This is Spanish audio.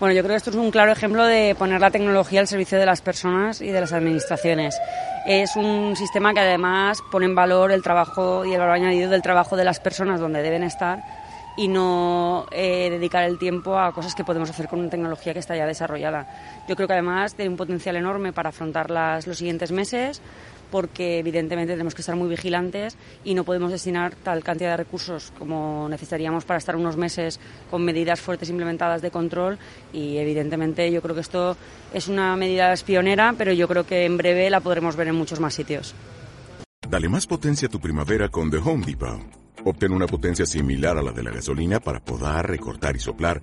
Bueno, yo creo que esto es un claro ejemplo de poner la tecnología al servicio de las personas y de las administraciones. Es un sistema que además pone en valor el trabajo y el valor añadido del trabajo de las personas donde deben estar y no eh, dedicar el tiempo a cosas que podemos hacer con una tecnología que está ya desarrollada. Yo creo que además tiene un potencial enorme para afrontar los siguientes meses porque evidentemente tenemos que estar muy vigilantes y no podemos destinar tal cantidad de recursos como necesitaríamos para estar unos meses con medidas fuertes implementadas de control y evidentemente yo creo que esto es una medida pionera, pero yo creo que en breve la podremos ver en muchos más sitios. Dale más potencia a tu primavera con The Home Depot. Obtén una potencia similar a la de la gasolina para podar, recortar y soplar